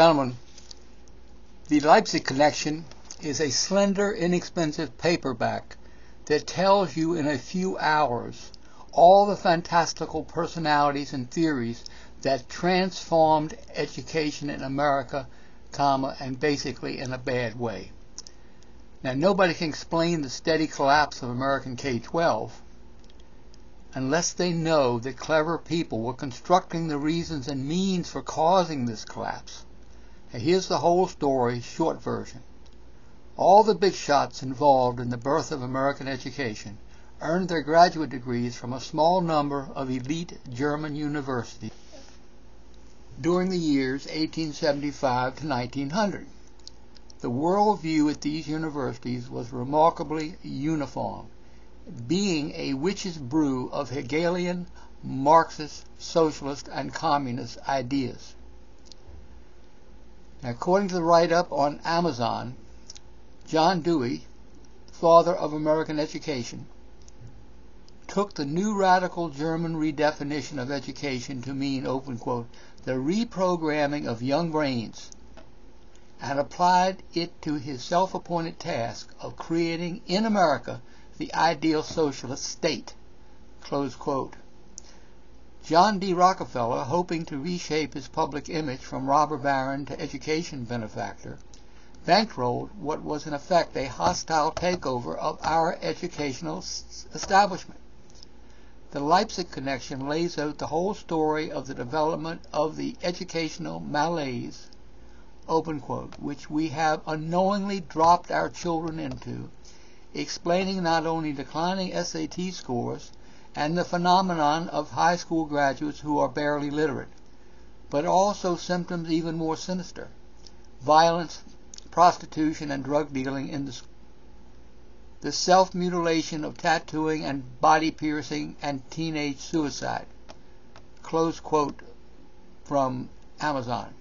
gentlemen, the Leipzig Connection is a slender, inexpensive paperback that tells you in a few hours all the fantastical personalities and theories that transformed education in America, comma, and basically in a bad way. Now, nobody can explain the steady collapse of American K-12 unless they know that clever people were constructing the reasons and means for causing this collapse. Now, here's the whole story, short version. All the big shots involved in the birth of American education earned their graduate degrees from a small number of elite German universities during the years 1875 to 1900. The worldview at these universities was remarkably uniform, being a witch's brew of Hegelian, Marxist, socialist, and communist ideas. According to the write-up on Amazon, John Dewey, father of American education, took the new radical German redefinition of education to mean, open quote, the reprogramming of young brains and applied it to his self-appointed task of creating in America the ideal socialist state. John D. Rockefeller, hoping to reshape his public image from robber baron to education benefactor, bankrolled what was in effect a hostile takeover of our educational establishment. The Leipzig connection lays out the whole story of the development of the educational malaise quote, which we have unknowingly dropped our children into, explaining not only declining SAT scores and the phenomenon of high school graduates who are barely literate, but also symptoms even more sinister violence, prostitution, and drug dealing in the the self mutilation of tattooing and body piercing and teenage suicide. Close quote from Amazon.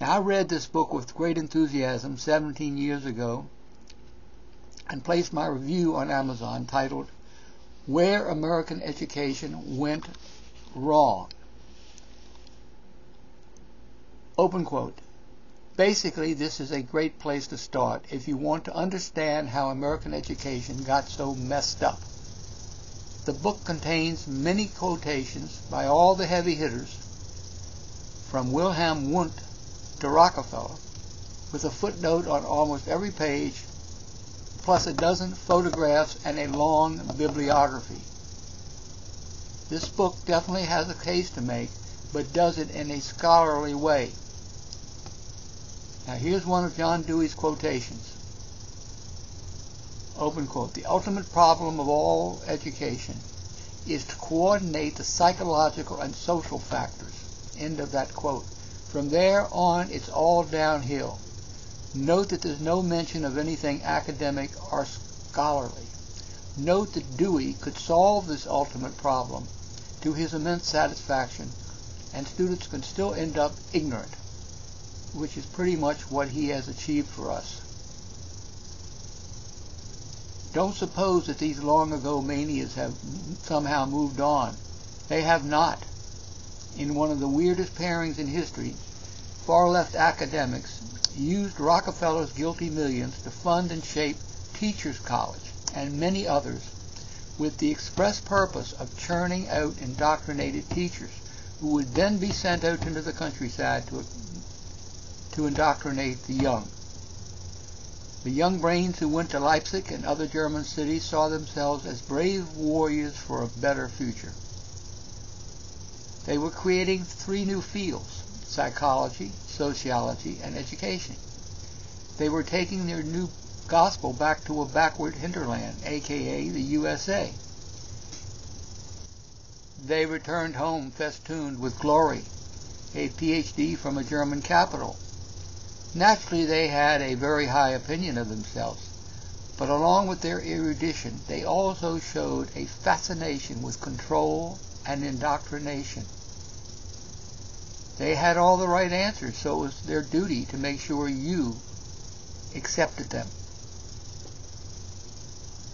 Now, I read this book with great enthusiasm 17 years ago and placed my review on Amazon titled Where American Education Went Wrong. Open quote. Basically, this is a great place to start if you want to understand how American education got so messed up. The book contains many quotations by all the heavy hitters, from Wilhelm Wundt to Rockefeller, with a footnote on almost every page, plus a dozen photographs and a long bibliography. This book definitely has a case to make, but does it in a scholarly way. Now here's one of John Dewey's quotations. Open quote. The ultimate problem of all education is to coordinate the psychological and social factors. End of that quote. From there on, it's all downhill. Note that there's no mention of anything academic or scholarly. Note that Dewey could solve this ultimate problem to his immense satisfaction, and students can still end up ignorant, which is pretty much what he has achieved for us. Don't suppose that these long ago manias have somehow moved on. They have not in one of the weirdest pairings in history, far-left academics used Rockefeller's guilty millions to fund and shape Teachers College and many others with the express purpose of churning out indoctrinated teachers who would then be sent out into the countryside to, to indoctrinate the young. The young brains who went to Leipzig and other German cities saw themselves as brave warriors for a better future. They were creating three new fields, psychology, sociology, and education. They were taking their new gospel back to a backward hinterland, aka the USA. They returned home festooned with glory, a PhD from a German capital. Naturally, they had a very high opinion of themselves, but along with their erudition, they also showed a fascination with control and indoctrination. They had all the right answers, so it was their duty to make sure you accepted them.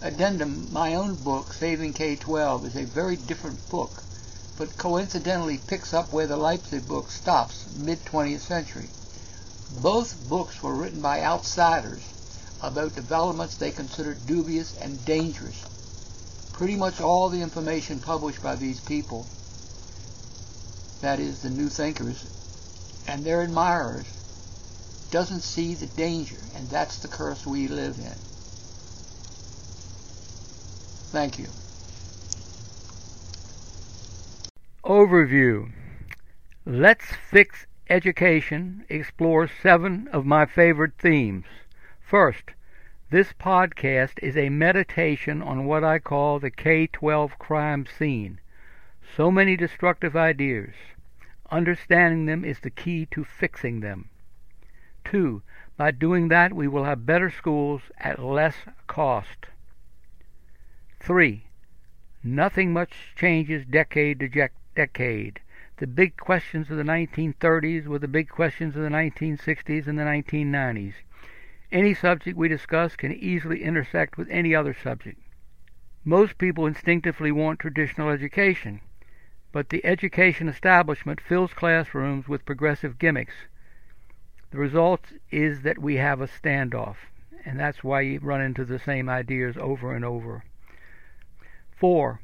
Addendum, my own book, Saving K-12, is a very different book but coincidentally picks up where the Leipzig book stops, mid 20th century. Both books were written by outsiders about developments they considered dubious and dangerous. Pretty much all the information published by these people, that is, the new thinkers, and their admirers, doesn't see the danger, and that's the curse we live in. Thank you. Overview Let's Fix Education explores seven of my favorite themes. First, this podcast is a meditation on what I call the K 12 crime scene. So many destructive ideas. Understanding them is the key to fixing them. Two, by doing that, we will have better schools at less cost. Three, nothing much changes decade to decade. The big questions of the 1930s were the big questions of the 1960s and the 1990s. Any subject we discuss can easily intersect with any other subject. Most people instinctively want traditional education, but the education establishment fills classrooms with progressive gimmicks. The result is that we have a standoff, and that's why you run into the same ideas over and over. 4.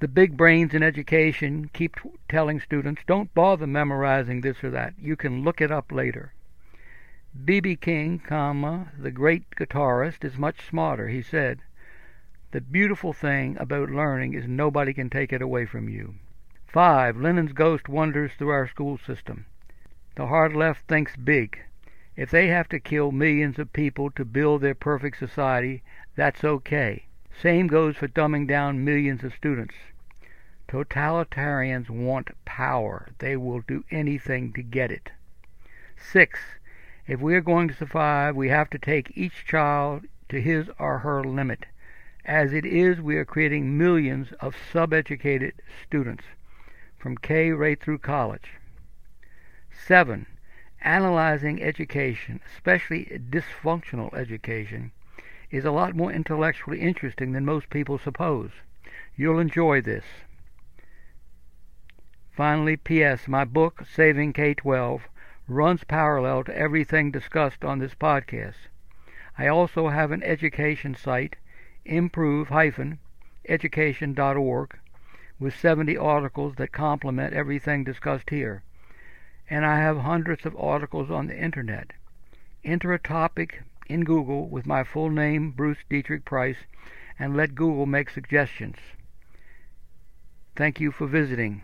The big brains in education keep telling students, don't bother memorizing this or that. You can look it up later. B.B. King, comma, the great guitarist, is much smarter. He said, The beautiful thing about learning is nobody can take it away from you. 5. Lenin's ghost wanders through our school system. The hard left thinks big. If they have to kill millions of people to build their perfect society, that's okay. Same goes for dumbing down millions of students. Totalitarians want power. They will do anything to get it. 6. If we are going to survive, we have to take each child to his or her limit. As it is, we are creating millions of subeducated students, from K right through college. 7. Analyzing education, especially dysfunctional education, is a lot more intellectually interesting than most people suppose. You'll enjoy this. Finally, P.S. My book, Saving K 12, runs parallel to everything discussed on this podcast. I also have an education site, improve-education.org, with 70 articles that complement everything discussed here. And I have hundreds of articles on the internet. Enter a topic in Google with my full name, Bruce Deitrick Price, and let Google make suggestions. Thank you for visiting.